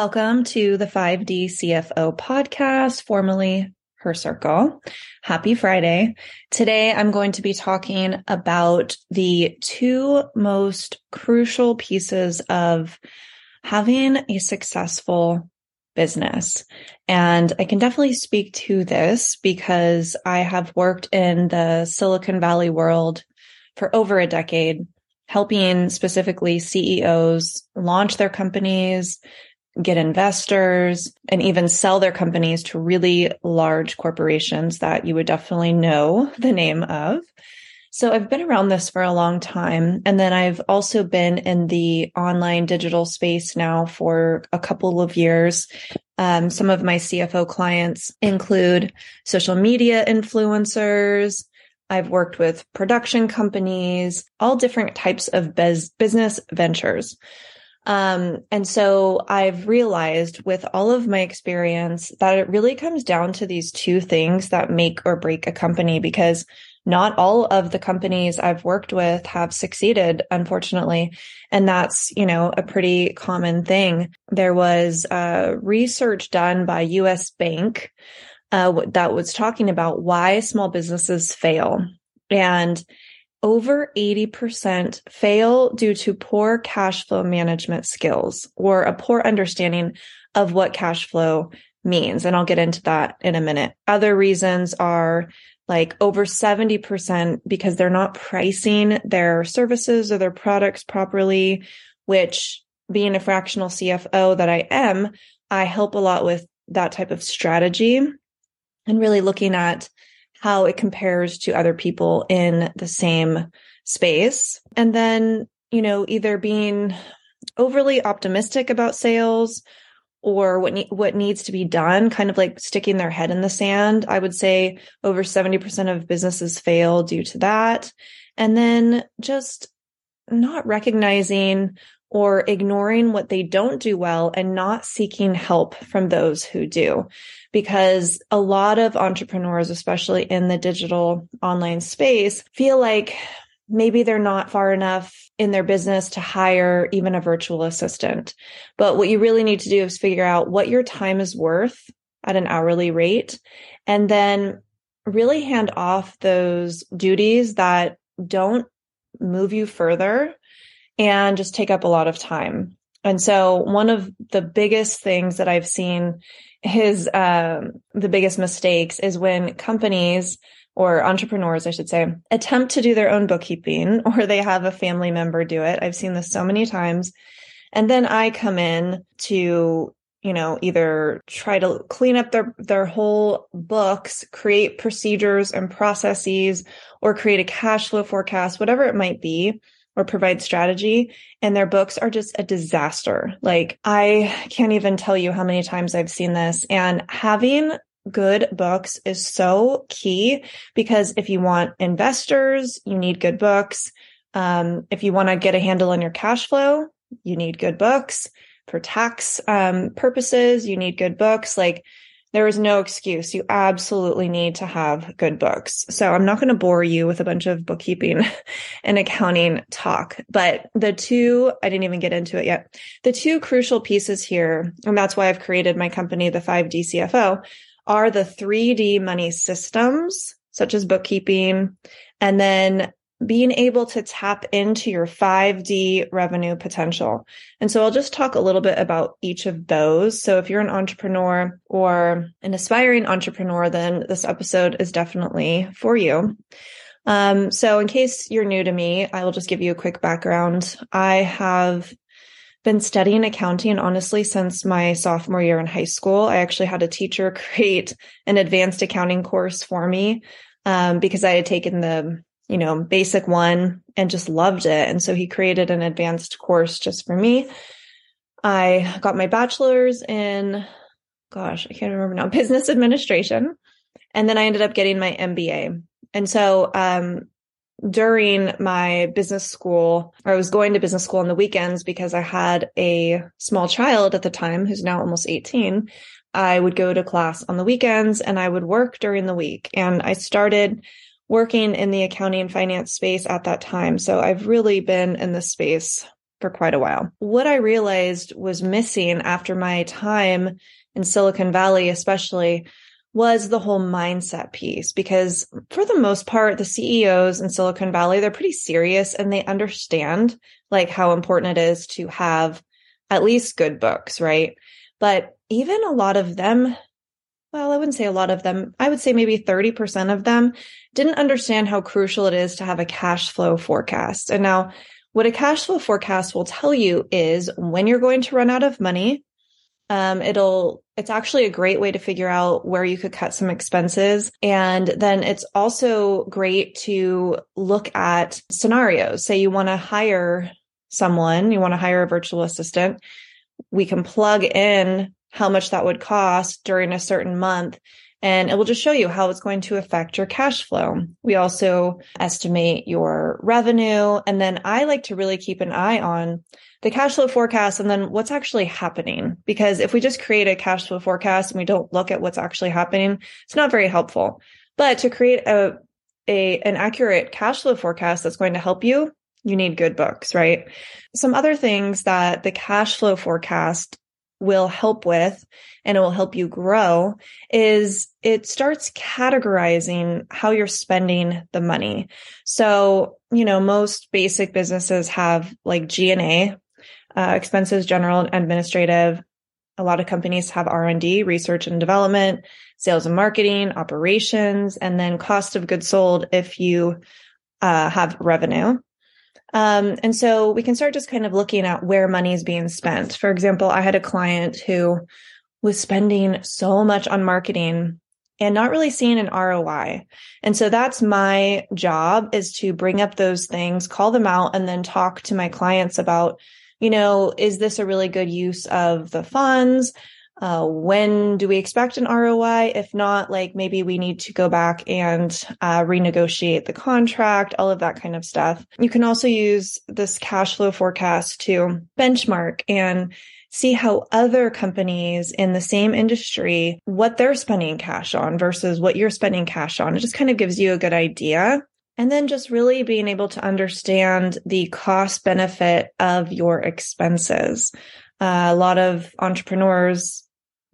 Welcome to the 5D CFO podcast, formerly Her Circle. Happy Friday. Today I'm going to be talking about the two most crucial pieces of having a successful business. And I can definitely speak to this because I have worked in the Silicon Valley world for over a decade, helping specifically CEOs launch their companies, get investors and even sell their companies to really large corporations that you would definitely know the name of. So I've been around this for a long time. And then I've also been in the online digital space now for a couple of years. Um, some of my CFO clients include social media influencers. I've worked with production companies, all different types of bez- business ventures. Um, and so I've realized with all of my experience that it really comes down to these two things that make or break a company because not all of the companies I've worked with have succeeded, unfortunately. And that's, you know, a pretty common thing. There was uh, research done by US Bank uh, that was talking about why small businesses fail. And over 80% fail due to poor cash flow management skills or a poor understanding of what cash flow means. And I'll get into that in a minute. Other reasons are like over 70% because they're not pricing their services or their products properly, which being a fractional CFO that I am, I help a lot with that type of strategy and really looking at how it compares to other people in the same space. And then, you know, either being overly optimistic about sales or what ne- what needs to be done, kind of like sticking their head in the sand. I would say over 70% of businesses fail due to that. And then just not recognizing or ignoring what they don't do well and not seeking help from those who do. Because a lot of entrepreneurs, especially in the digital online space, feel like maybe they're not far enough in their business to hire even a virtual assistant. But what you really need to do is figure out what your time is worth at an hourly rate and then really hand off those duties that don't move you further and just take up a lot of time. And so one of the biggest things that I've seen is um, the biggest mistakes is when companies or entrepreneurs, I should say, attempt to do their own bookkeeping or they have a family member do it. I've seen this so many times. And then I come in to, you know, either try to clean up their, their whole books, create procedures and processes, or create a cash flow forecast, whatever it might be or provide strategy and their books are just a disaster. Like I can't even tell you how many times I've seen this and having good books is so key because if you want investors, you need good books. Um, if you want to get a handle on your cash flow, you need good books. For tax um, purposes, you need good books. Like there is no excuse. You absolutely need to have good books. So I'm not going to bore you with a bunch of bookkeeping and accounting talk, but the two, I didn't even get into it yet. The two crucial pieces here, and that's why I've created my company, the 5D CFO, are the 3D money systems, such as bookkeeping, and then being able to tap into your 5D revenue potential. And so I'll just talk a little bit about each of those. So if you're an entrepreneur or an aspiring entrepreneur, then this episode is definitely for you. Um, so in case you're new to me, I will just give you a quick background. I have been studying accounting honestly since my sophomore year in high school. I actually had a teacher create an advanced accounting course for me um, because I had taken the you know, basic one and just loved it. And so he created an advanced course just for me. I got my bachelor's in, gosh, I can't remember now, business administration. And then I ended up getting my MBA. And so, um, during my business school, I was going to business school on the weekends because I had a small child at the time who's now almost 18. I would go to class on the weekends and I would work during the week. And I started working in the accounting and finance space at that time. So I've really been in this space for quite a while. What I realized was missing after my time in Silicon Valley, especially was the whole mindset piece because for the most part, the CEOs in Silicon Valley, they're pretty serious and they understand like how important it is to have at least good books, right? But even a lot of them, well, I wouldn't say a lot of them. I would say maybe 30% of them didn't understand how crucial it is to have a cash flow forecast. And now what a cash flow forecast will tell you is when you're going to run out of money, um, it'll, it's actually a great way to figure out where you could cut some expenses. And then it's also great to look at scenarios. Say you want to hire someone, you want to hire a virtual assistant. We can plug in how much that would cost during a certain month and it will just show you how it's going to affect your cash flow. We also estimate your revenue. And then I like to really keep an eye on the cash flow forecast and then what's actually happening. Because if we just create a cash flow forecast and we don't look at what's actually happening, it's not very helpful. But to create a, a, an accurate cash flow forecast that's going to help you, you need good books, right? Some other things that the cash flow forecast will help with and it will help you grow is it starts categorizing how you're spending the money. So, you know, most basic businesses have like G&A, uh, expenses, general and administrative. A lot of companies have R&D, research and development, sales and marketing, operations, and then cost of goods sold if you uh, have revenue. Um, and so we can start just kind of looking at where money is being spent. For example, I had a client who was spending so much on marketing and not really seeing an ROI. And so that's my job is to bring up those things, call them out, and then talk to my clients about, you know, is this a really good use of the funds? Uh, when do we expect an ROI? If not, like maybe we need to go back and uh, renegotiate the contract, all of that kind of stuff. You can also use this cash flow forecast to benchmark and see how other companies in the same industry, what they're spending cash on versus what you're spending cash on. It just kind of gives you a good idea. And then just really being able to understand the cost benefit of your expenses. Uh, a lot of entrepreneurs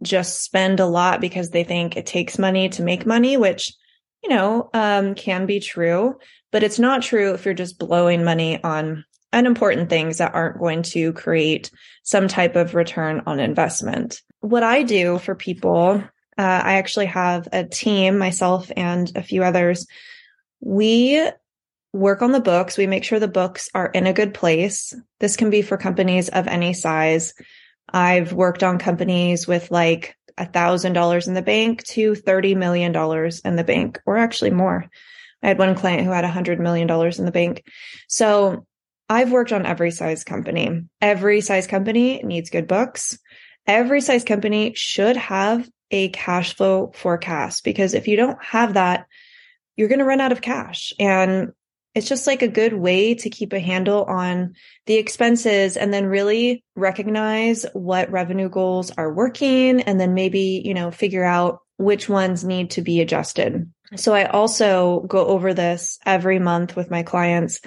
just spend a lot because they think it takes money to make money, which, you know, um, can be true, but it's not true if you're just blowing money on unimportant things that aren't going to create some type of return on investment. What I do for people, uh, I actually have a team, myself and a few others. We work on the books. We make sure the books are in a good place. This can be for companies of any size. I've worked on companies with like a thousand dollars in the bank to $30 million in the bank, or actually more. I had one client who had a hundred million dollars in the bank. So I've worked on every size company. Every size company needs good books. Every size company should have a cash flow forecast because if you don't have that, you're going to run out of cash. And it's just like a good way to keep a handle on the expenses and then really recognize what revenue goals are working and then maybe, you know, figure out which ones need to be adjusted. So I also go over this every month with my clients.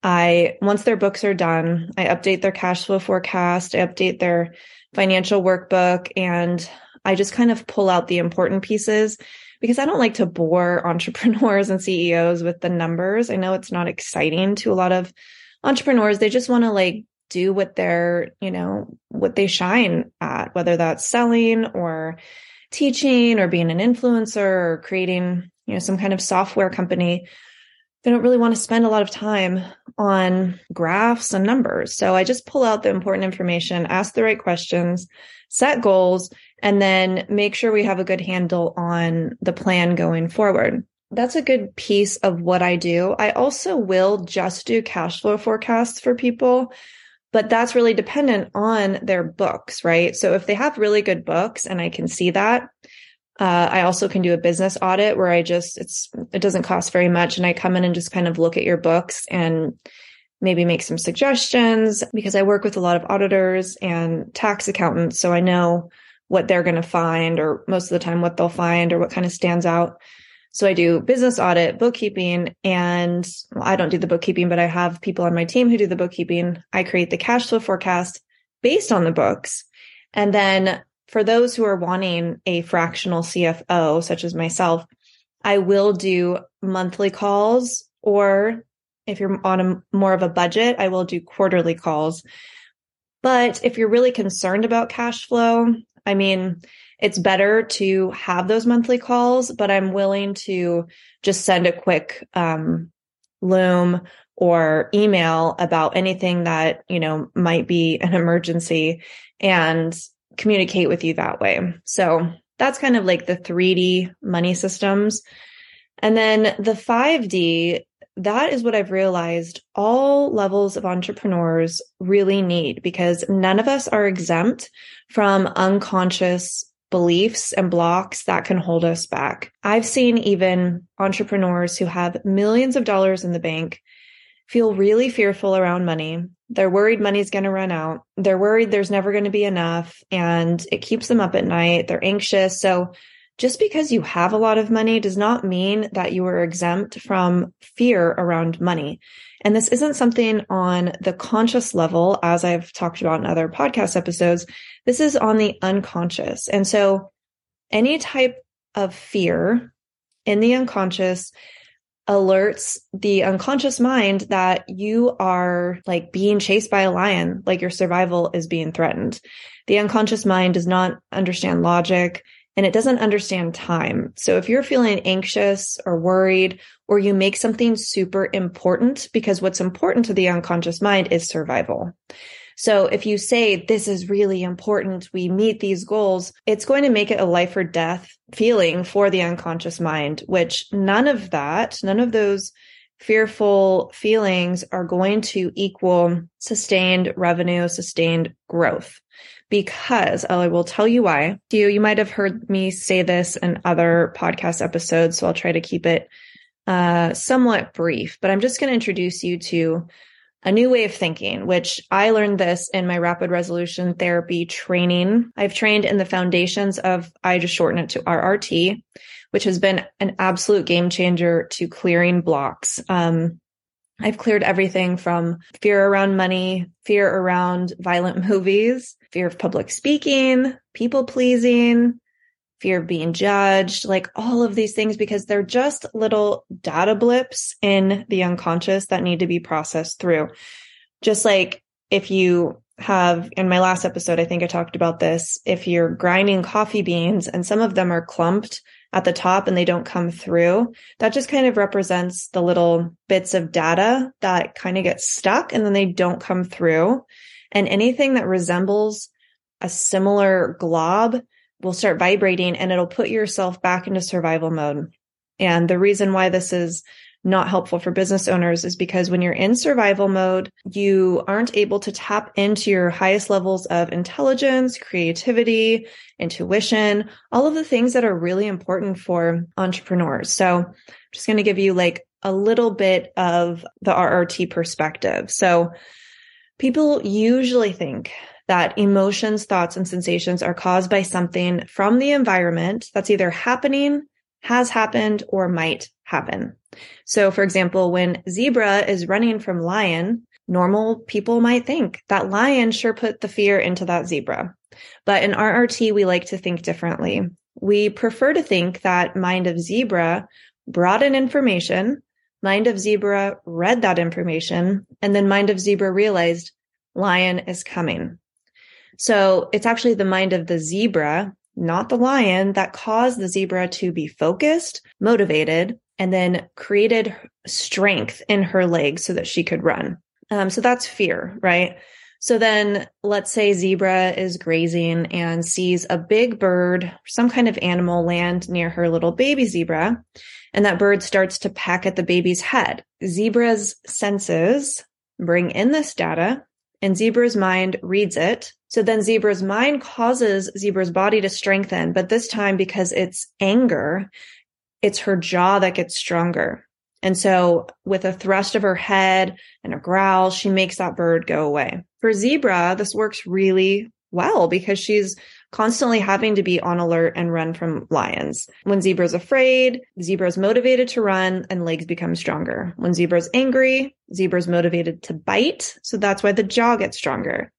I, once their books are done, I update their cash flow forecast, I update their financial workbook, and I just kind of pull out the important pieces because I don't like to bore entrepreneurs and CEOs with the numbers. I know it's not exciting to a lot of entrepreneurs. They just want to like do what they're, you know, what they shine at, whether that's selling or teaching or being an influencer or creating, you know, some kind of software company. They don't really want to spend a lot of time on graphs and numbers. So I just pull out the important information, ask the right questions, set goals, and then make sure we have a good handle on the plan going forward. That's a good piece of what I do. I also will just do cash flow forecasts for people, but that's really dependent on their books, right? So if they have really good books and I can see that, uh, I also can do a business audit where I just, it's, it doesn't cost very much. And I come in and just kind of look at your books and maybe make some suggestions because I work with a lot of auditors and tax accountants. So I know what they're going to find or most of the time what they'll find or what kind of stands out. So I do business audit, bookkeeping, and well, I don't do the bookkeeping, but I have people on my team who do the bookkeeping. I create the cash flow forecast based on the books. And then for those who are wanting a fractional CFO, such as myself, I will do monthly calls, or if you're on a more of a budget, I will do quarterly calls. But if you're really concerned about cash flow, I mean, it's better to have those monthly calls, but I'm willing to just send a quick um, Loom or email about anything that, you know, might be an emergency and communicate with you that way. So that's kind of like the 3D money systems. And then the 5D, that is what I've realized all levels of entrepreneurs really need because none of us are exempt from unconscious beliefs and blocks that can hold us back. I've seen even entrepreneurs who have millions of dollars in the bank feel really fearful around money. They're worried money's going to run out. They're worried there's never going to be enough and it keeps them up at night. They're anxious. So just because you have a lot of money does not mean that you are exempt from fear around money. And this isn't something on the conscious level, as I've talked about in other podcast episodes. This is on the unconscious. And so any type of fear in the unconscious alerts the unconscious mind that you are like being chased by a lion, like your survival is being threatened. The unconscious mind does not understand logic and it doesn't understand time. So if you're feeling anxious or worried, or you make something super important, because what's important to the unconscious mind is survival. So if you say, this is really important, we meet these goals, it's going to make it a life or death feeling for the unconscious mind, which none of that, none of those fearful feelings are going to equal sustained revenue, sustained growth because I will tell you why. You you might have heard me say this in other podcast episodes, so I'll try to keep it uh, somewhat brief. But I'm just going to introduce you to a new way of thinking, which I learned this in my rapid resolution therapy training. I've trained in the foundations of I just shorten it to RRT, which has been an absolute game changer to clearing blocks. Um, I've cleared everything from fear around money, fear around violent movies, fear of public speaking, people pleasing, fear of being judged, like all of these things, because they're just little data blips in the unconscious that need to be processed through. Just like if you have in my last episode, I think I talked about this. If you're grinding coffee beans and some of them are clumped at the top and they don't come through, that just kind of represents the little bits of data that kind of get stuck and then they don't come through. And anything that resembles a similar glob will start vibrating and it'll put yourself back into survival mode. And the reason why this is not helpful for business owners is because when you're in survival mode, you aren't able to tap into your highest levels of intelligence, creativity, intuition, all of the things that are really important for entrepreneurs. So I'm just going to give you like a little bit of the RRT perspective. So people usually think that emotions, thoughts, and sensations are caused by something from the environment that's either happening, has happened, or might happen. So, for example, when zebra is running from lion, normal people might think that lion sure put the fear into that zebra. But in RRT, we like to think differently. We prefer to think that mind of zebra brought in information, mind of zebra read that information, and then mind of zebra realized lion is coming. So it's actually the mind of the zebra, not the lion, that caused the zebra to be focused, motivated, and then created strength in her legs so that she could run. Um, so that's fear, right? So then let's say zebra is grazing and sees a big bird, some kind of animal land near her little baby zebra. And that bird starts to peck at the baby's head. Zebra's senses bring in this data and zebra's mind reads it. So then zebra's mind causes zebra's body to strengthen, but this time because it's anger, it's her jaw that gets stronger. And so with a thrust of her head and a growl, she makes that bird go away. For zebra, this works really well because she's constantly having to be on alert and run from lions. When zebra's afraid, zebra's motivated to run and legs become stronger. When zebra's angry, zebra's motivated to bite. So that's why the jaw gets stronger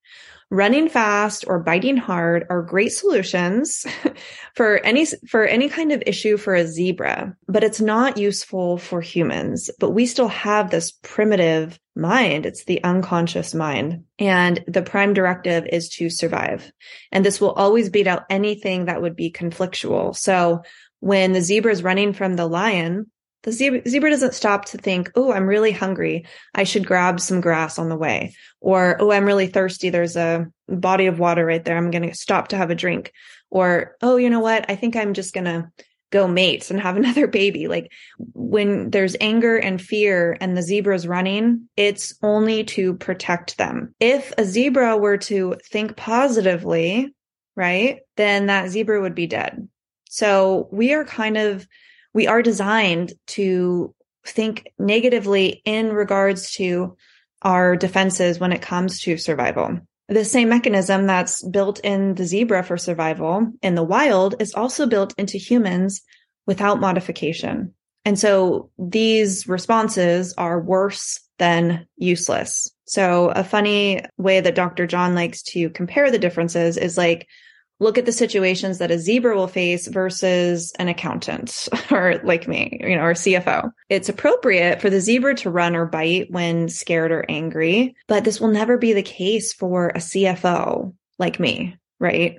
running fast or biting hard are great solutions for any for any kind of issue for a zebra but it's not useful for humans. But we still have this primitive mind. It's the unconscious mind. And the prime directive is to survive. And this will always beat out anything that would be conflictual. So when the zebra is running from the lion the zebra, zebra doesn't stop to think, oh, I'm really hungry. I should grab some grass on the way. Or, oh, I'm really thirsty. There's a body of water right there. I'm going to stop to have a drink. Or, oh, you know what? I think I'm just going to go mate and have another baby. Like when there's anger and fear and the zebra's running, it's only to protect them. If a zebra were to think positively, right, then that zebra would be dead. So we are kind of we are designed to think negatively in regards to our defenses when it comes to survival. The same mechanism that's built in the zebra for survival in the wild is also built into humans without modification. And so these responses are worse than useless. So a funny way that Dr. John likes to compare the differences is like look at the situations that a zebra will face versus an accountant or like me, you know, or CFO. It's appropriate for the zebra to run or bite when scared or angry, but this will never be the case for a CFO like me, right?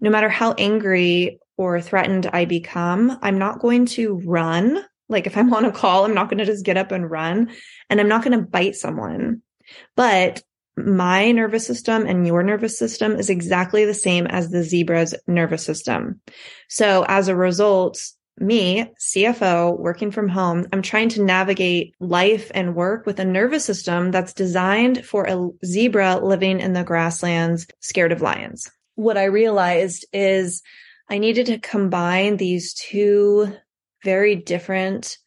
No matter how angry or threatened I become, I'm not going to run. Like if I'm on a call, I'm not going to just get up and run and I'm not going to bite someone. But my nervous system and your nervous system is exactly the same as the zebra's nervous system. So as a result, me, CFO, working from home, I'm trying to navigate life and work with a nervous system that's designed for a zebra living in the grasslands, scared of lions. What I realized is I needed to combine these two very different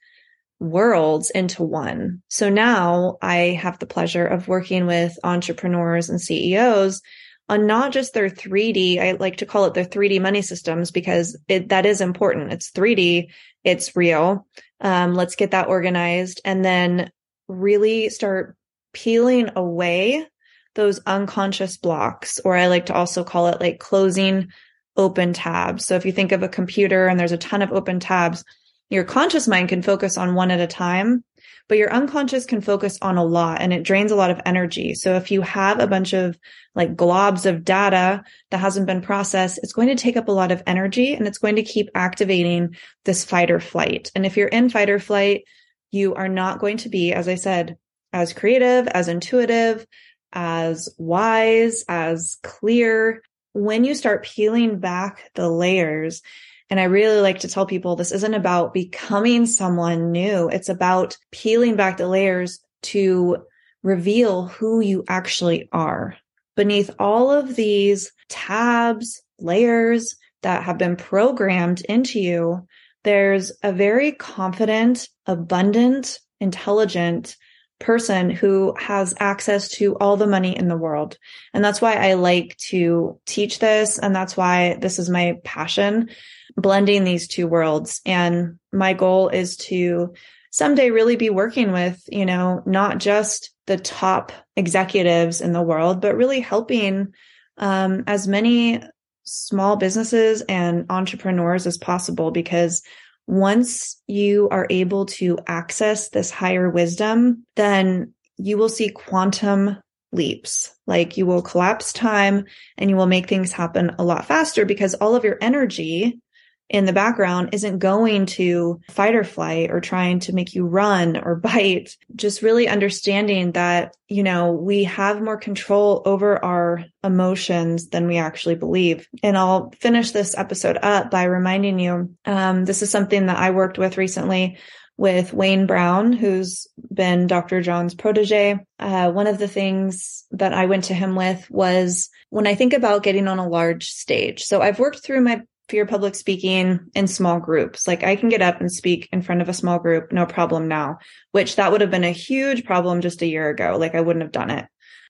worlds into one. So now I have the pleasure of working with entrepreneurs and CEOs on not just their 3D, I like to call it their 3D money systems because it, that is important. It's 3D, it's real. Um, let's get that organized and then really start peeling away those unconscious blocks, or I like to also call it like closing open tabs. So if you think of a computer and there's a ton of open tabs, your conscious mind can focus on one at a time, but your unconscious can focus on a lot and it drains a lot of energy. So if you have a bunch of like globs of data that hasn't been processed, it's going to take up a lot of energy and it's going to keep activating this fight or flight. And if you're in fight or flight, you are not going to be, as I said, as creative, as intuitive, as wise, as clear. When you start peeling back the layers and I really like to tell people this isn't about becoming someone new. It's about peeling back the layers to reveal who you actually are. Beneath all of these tabs, layers that have been programmed into you, there's a very confident, abundant, intelligent person who has access to all the money in the world. And that's why I like to teach this. And that's why this is my passion blending these two worlds. And my goal is to someday really be working with, you know, not just the top executives in the world, but really helping um, as many small businesses and entrepreneurs as possible because once you are able to access this higher wisdom, then you will see quantum leaps. Like you will collapse time and you will make things happen a lot faster because all of your energy in the background isn't going to fight or flight or trying to make you run or bite. Just really understanding that, you know, we have more control over our emotions than we actually believe. And I'll finish this episode up by reminding you, um, this is something that I worked with recently with Wayne Brown, who's been Dr. John's protege. Uh, one of the things that I went to him with was when I think about getting on a large stage. So I've worked through my fear public speaking in small groups. Like I can get up and speak in front of a small group, no problem now, which that would have been a huge problem just a year ago. Like I wouldn't have done it.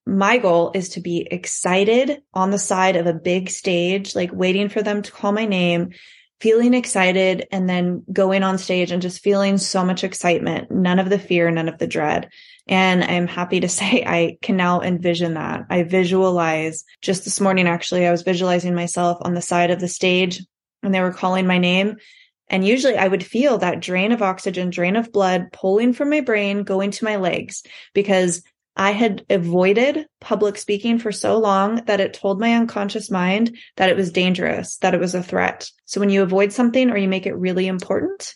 my goal is to be excited on the side of a big stage, like waiting for them to call my name, feeling excited and then going on stage and just feeling so much excitement, none of the fear, none of the dread. And I'm happy to say I can now envision that. I visualize just this morning, actually, I was visualizing myself on the side of the stage and they were calling my name. And usually I would feel that drain of oxygen, drain of blood pulling from my brain, going to my legs because I had avoided public speaking for so long that it told my unconscious mind that it was dangerous, that it was a threat. So when you avoid something or you make it really important,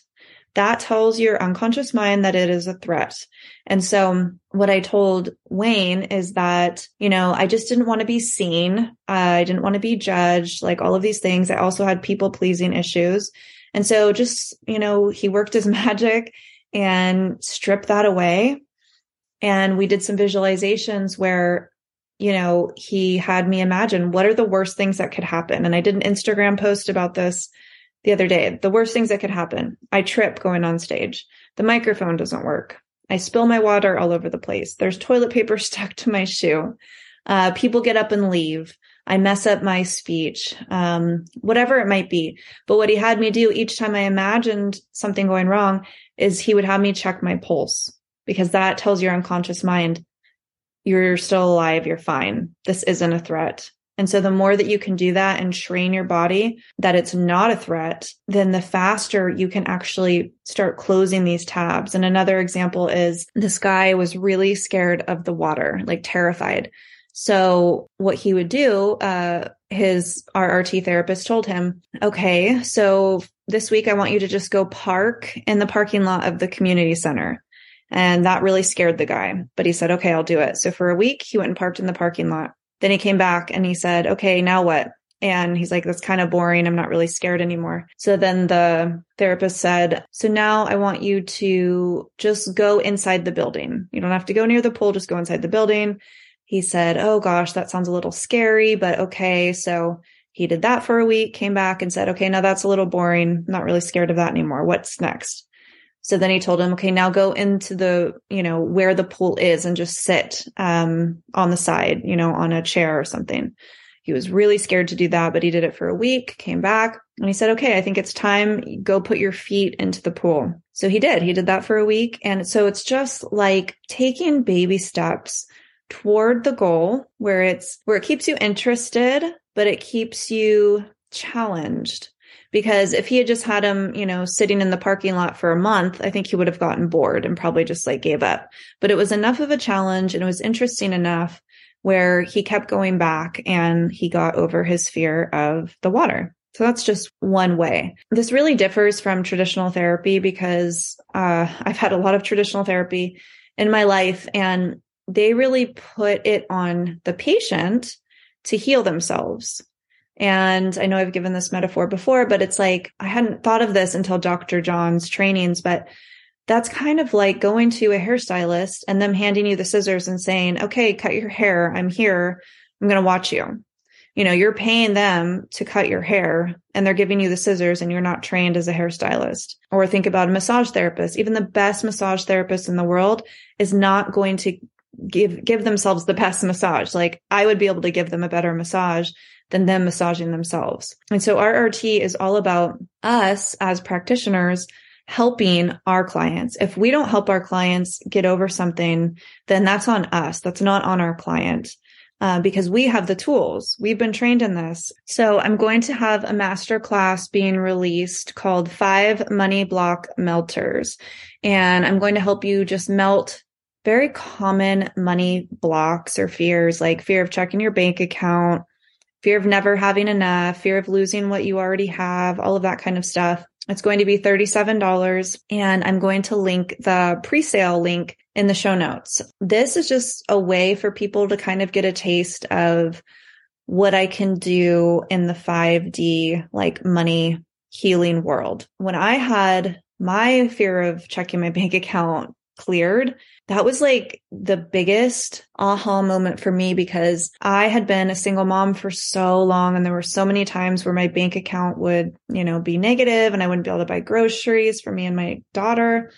that tells your unconscious mind that it is a threat. And so what I told Wayne is that, you know, I just didn't want to be seen. I didn't want to be judged, like all of these things. I also had people pleasing issues. And so just, you know, he worked his magic and stripped that away and we did some visualizations where, you know, he had me imagine what are the worst things that could happen. And I did an Instagram post about this the other day. The worst things that could happen. I trip going on stage. The microphone doesn't work. I spill my water all over the place. There's toilet paper stuck to my shoe. Uh, people get up and leave. I mess up my speech, um, whatever it might be. But what he had me do each time I imagined something going wrong is he would have me check my pulse because that tells your unconscious mind you're still alive, you're fine. This isn't a threat. And so the more that you can do that and train your body that it's not a threat, then the faster you can actually start closing these tabs. And another example is this guy was really scared of the water, like terrified. So what he would do, uh, his RRT therapist told him, okay, so this week I want you to just go park in the parking lot of the community center. And that really scared the guy. But he said, okay, I'll do it. So for a week, he went and parked in the parking lot. Then he came back and he said, okay, now what? And he's like, that's kind of boring. I'm not really scared anymore. So then the therapist said, so now I want you to just go inside the building. You don't have to go near the pool, just go inside the building. He said, oh gosh, that sounds a little scary, but okay. So he did that for a week, came back and said, okay, now that's a little boring. I'm not really scared of that anymore. What's next? So then he told him, okay, now go into the, you know, where the pool is and just sit, um, on the side, you know, on a chair or something. He was really scared to do that, but he did it for a week, came back and he said, okay, I think it's time. Go put your feet into the pool. So he did. He did that for a week. And so it's just like taking baby steps toward the goal where it's, where it keeps you interested, but it keeps you challenged because if he had just had him, you know, sitting in the parking lot for a month, I think he would have gotten bored and probably just like gave up. But it was enough of a challenge and it was interesting enough where he kept going back and he got over his fear of the water. So that's just one way. This really differs from traditional therapy because uh, I've had a lot of traditional therapy in my life and they really put it on the patient to heal themselves. And I know I've given this metaphor before, but it's like, I hadn't thought of this until Dr. John's trainings, but that's kind of like going to a hairstylist and them handing you the scissors and saying, okay, cut your hair. I'm here. I'm going to watch you. You know, you're paying them to cut your hair and they're giving you the scissors and you're not trained as a hairstylist. Or think about a massage therapist. Even the best massage therapist in the world is not going to give, give themselves the best massage. Like I would be able to give them a better massage than them massaging themselves. And so RRT is all about us as practitioners helping our clients. If we don't help our clients get over something, then that's on us. That's not on our client. Uh, because we have the tools. We've been trained in this. So I'm going to have a master class being released called five money block melters. And I'm going to help you just melt very common money blocks or fears like fear of checking your bank account, fear of never having enough, fear of losing what you already have, all of that kind of stuff. It's going to be $37 and I'm going to link the pre-sale link in the show notes. This is just a way for people to kind of get a taste of what I can do in the 5D like money healing world. When I had my fear of checking my bank account cleared, that was like the biggest aha moment for me because I had been a single mom for so long and there were so many times where my bank account would, you know, be negative and I wouldn't be able to buy groceries for me and my daughter.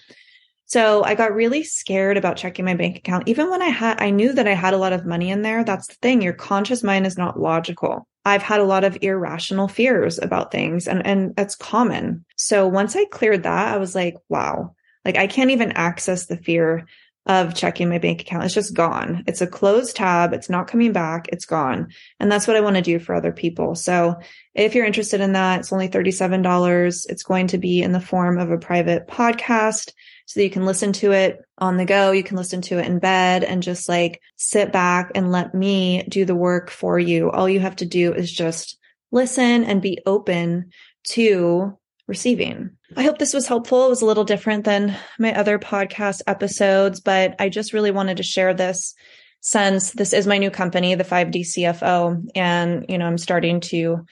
So I got really scared about checking my bank account. Even when I had, I knew that I had a lot of money in there. That's the thing. Your conscious mind is not logical. I've had a lot of irrational fears about things and, and that's common. So once I cleared that, I was like, wow, like I can't even access the fear of checking my bank account. It's just gone. It's a closed tab. It's not coming back. It's gone. And that's what I want to do for other people. So if you're interested in that, it's only $37. It's going to be in the form of a private podcast so that you can listen to it on the go. You can listen to it in bed and just like sit back and let me do the work for you. All you have to do is just listen and be open to receiving. I hope this was helpful. It was a little different than my other podcast episodes, but I just really wanted to share this since this is my new company, the 5D CFO, and you know, I'm starting to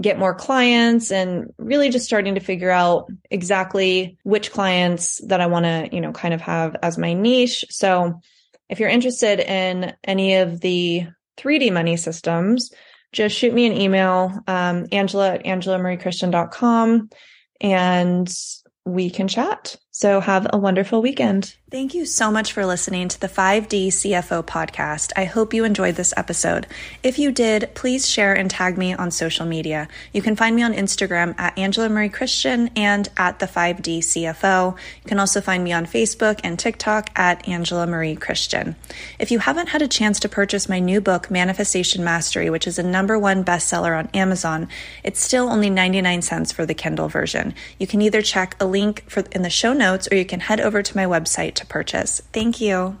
get more clients and really just starting to figure out exactly which clients that I want to, you know, kind of have as my niche. So if you're interested in any of the 3D money systems, just shoot me an email, um, Angela at angelamariechristian.com and we can chat. So have a wonderful weekend. Thank you so much for listening to the 5D CFO podcast. I hope you enjoyed this episode. If you did, please share and tag me on social media. You can find me on Instagram at Angela Marie Christian and at the 5D CFO. You can also find me on Facebook and TikTok at Angela Marie Christian. If you haven't had a chance to purchase my new book, Manifestation Mastery, which is a number one bestseller on Amazon, it's still only 99 cents for the Kindle version. You can either check a link for in the show notes or you can head over to my website to purchase. Thank you.